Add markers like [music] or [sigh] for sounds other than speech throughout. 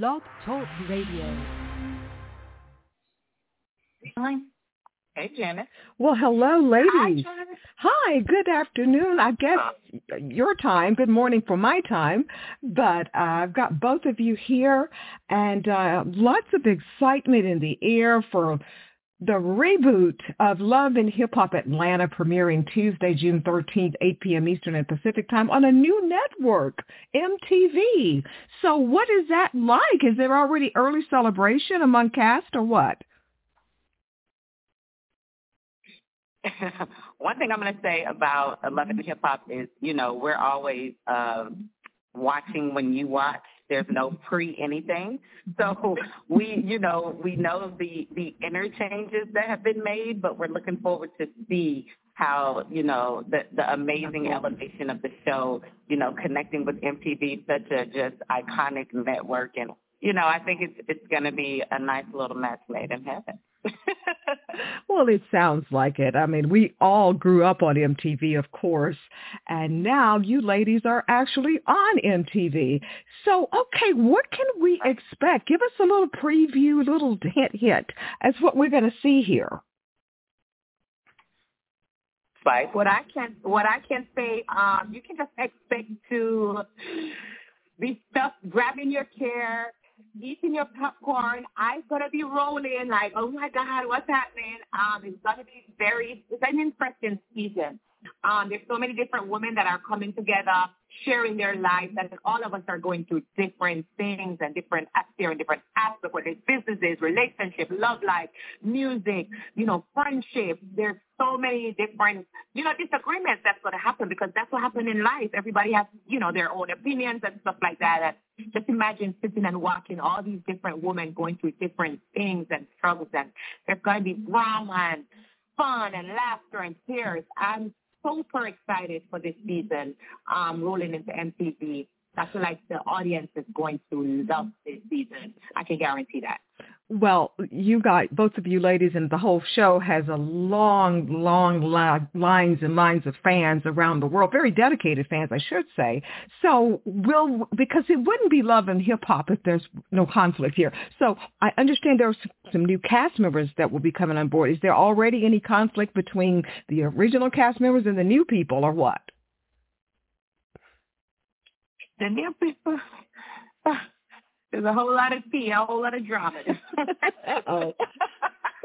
Blog Talk Radio. Hey, Janet. Well, hello, ladies. Hi, Janet. Hi, good afternoon. I guess your time, good morning for my time, but uh, I've got both of you here and uh, lots of excitement in the air for the reboot of Love and Hip Hop Atlanta premiering Tuesday, June 13th, 8 p.m. Eastern and Pacific time on a new network, MTV. So what is that like? Is there already early celebration among cast or what? [laughs] One thing I'm going to say about Love and Hip Hop is, you know, we're always um, watching when you watch. There's no pre anything. So we, you know, we know the the interchanges that have been made, but we're looking forward to see how, you know, the the amazing elevation of the show, you know, connecting with MTV, such a just iconic network, and you know, I think it's it's going to be a nice little match made in heaven. [laughs] well, it sounds like it. I mean, we all grew up on MTV, of course, and now you ladies are actually on MTV. So, okay, what can we expect? Give us a little preview, a little hint, hint as what we're going to see here. Spice, what I can what I can say, um, you can just expect to be stuff grabbing your chair, eating your popcorn. I'm gonna be rolling like, oh my God, what's happening? Um, it's gonna be very, it's an interesting season. Um, there's so many different women that are coming together, sharing their lives, and all of us are going through different things and different and different aspects, whether it's businesses, relationship, love life, music, you know, friendship. There's so many different, you know, disagreements that's going to happen because that's what happens in life. Everybody has, you know, their own opinions and stuff like that. And just imagine sitting and watching all these different women going through different things and struggles, and there's going to be drama and fun and laughter and tears. I'm super excited for this season um, rolling into MTV. I feel like the audience is going to love this season. I can guarantee that. Well, you got both of you ladies and the whole show has a long, long li- lines and lines of fans around the world, very dedicated fans, I should say. So will because it wouldn't be love and hip hop if there's no conflict here. So I understand there are some new cast members that will be coming on board. Is there already any conflict between the original cast members and the new people, or what? The new people. There's a whole lot of tea, a whole lot of drama. oh.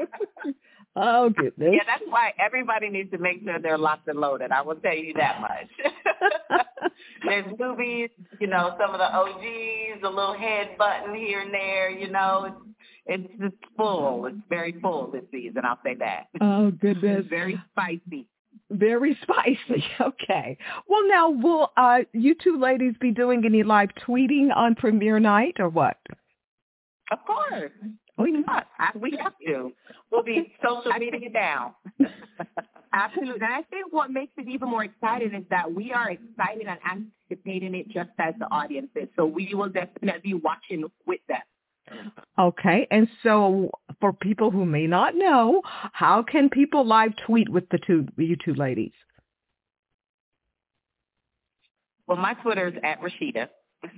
[laughs] [laughs] oh goodness. Yeah, that's why everybody needs to make sure they're locked and loaded. I will tell you that much. [laughs] There's movies, you know, some of the OGs, a little head button here and there, you know. It's it's just full. It's very full this season, I'll say that. Oh goodness. It's very spicy. Very [laughs] spicy. Okay. Well, now will uh, you two ladies be doing any live tweeting on premiere night or what? Of course. We must. We have to. We'll be [laughs] social media down. [laughs] Absolutely. And I think what makes it even more exciting is that we are excited and anticipating it just as the audience is. So we will definitely be watching with them. Okay, and so for people who may not know, how can people live tweet with the two you two ladies? Well, my Twitter is at Rasheeda.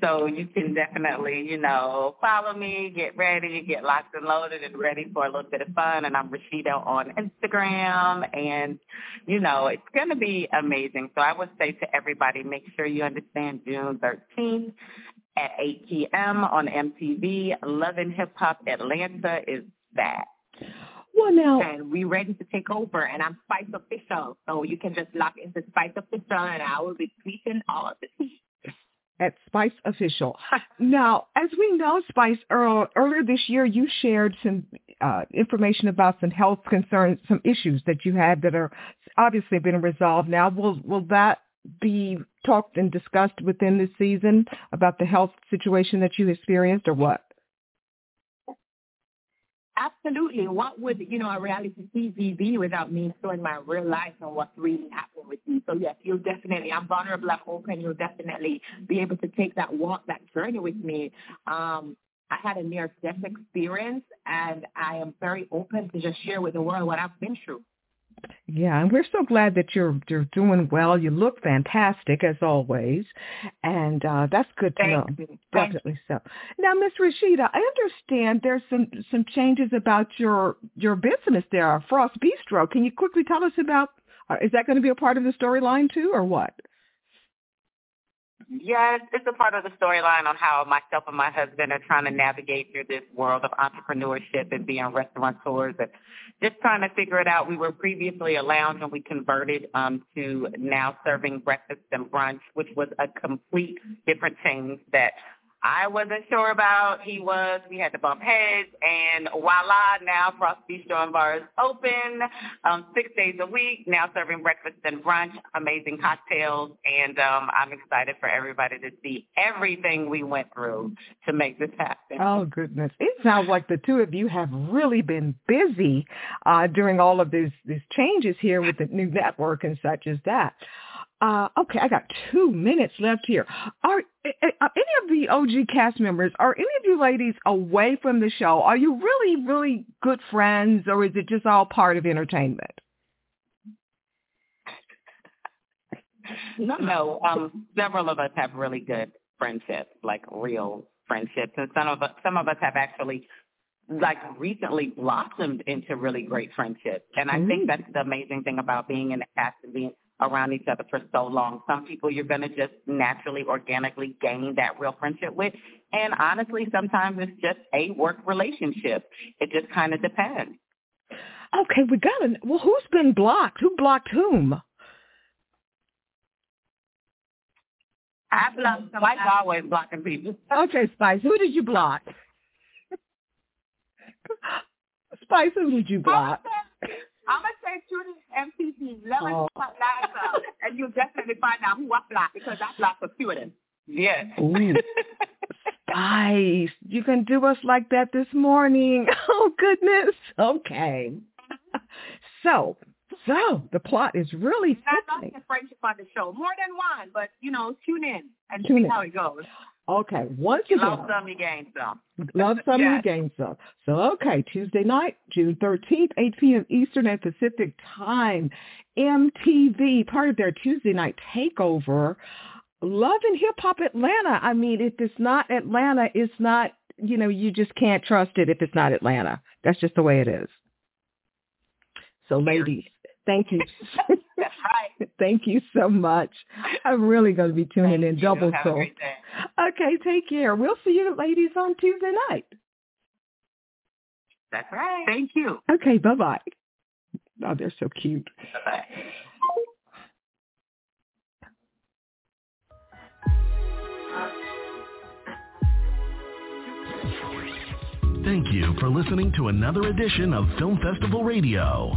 So you can definitely, you know, follow me, get ready, get locked and loaded and ready for a little bit of fun. And I'm Rasheeda on Instagram. And, you know, it's going to be amazing. So I would say to everybody, make sure you understand June 13th at 8 p.m. on MTV. Love and Hip Hop Atlanta is back. Well, now, and we ready to take over, and I'm Spice Official, so you can just log into Spice Official, and I will be tweeting all of this. [laughs] At Spice Official. [laughs] now, as we know, Spice, earlier this year you shared some uh, information about some health concerns, some issues that you had that are obviously been resolved now. Will will that be talked and discussed within this season about the health situation that you experienced or what? Absolutely. What would, you know, a reality TV be without me showing my real life and what's really happening with me? So yes, you'll definitely, I'm vulnerable, I hope, and you'll definitely be able to take that walk, that journey with me. Um, I had a near death experience and I am very open to just share with the world what I've been through. Yeah, and we're so glad that you're you're doing well. You look fantastic as always, and uh, that's good to Thank know. you. Definitely so. Now, Miss Rasheeda, I understand there's some some changes about your your business there, Frost Bistro. Can you quickly tell us about? Uh, is that going to be a part of the storyline too, or what? Yeah, it's, it's a part of the storyline on how myself and my husband are trying to navigate through this world of entrepreneurship and being restaurateurs and just trying to figure it out. We were previously a lounge and we converted um, to now serving breakfast and brunch, which was a complete different change that I wasn't sure about. He was. We had to bump heads, and voila! Now Frost Bistro and Bar is open um, six days a week. Now serving breakfast and brunch, amazing cocktails, and um, I'm excited for everybody to see everything we went through to make this happen. Oh goodness! It sounds like the two of you have really been busy uh, during all of these these changes here with the new network and such as that. Uh, okay, I got two minutes left here. Are, are any of the OG cast members, are any of you ladies away from the show? Are you really, really good friends, or is it just all part of entertainment? No, no. Um, several of us have really good friendships, like real friendships, and some of us, some of us have actually like recently blossomed into really great friendships. And I think that's the amazing thing about being in the cast and being around each other for so long. Some people you're going to just naturally, organically gain that real friendship with. And honestly, sometimes it's just a work relationship. It just kind of depends. Okay, we got it. Well, who's been blocked? Who blocked whom? I block, like always blocking people. Okay, Spice, who did you block? Spice, who did you block? I'm gonna say Judy MTV, Love oh. Atlanta, and you'll definitely find out who I blocked because I blocked a few of them. Yes. Ooh. Spice, you can do us like that this morning. [laughs] Oh goodness. Okay. So, so the plot is really I not a friendship on the show, more than one, but you know, tune in and tune see in. how it goes. Okay, once again. Love some, you gain some. Love [laughs] some, yes. you gain some. So, okay, Tuesday night, June 13th, 8 p.m. Eastern and Pacific Time. MTV, part of their Tuesday night takeover. Love and Hip Hop Atlanta. I mean, if it's not Atlanta, it's not, you know, you just can't trust it if it's not Atlanta. That's just the way it is. So, ladies, thank you. [laughs] That's right. [laughs] Thank you so much. I'm really going to be tuning Thank in double so. A great day. Okay, take care. We'll see you ladies on Tuesday night. That's right. Thank you. Okay, bye-bye. Oh, they're so cute. Bye-bye. Thank you for listening to another edition of Film Festival Radio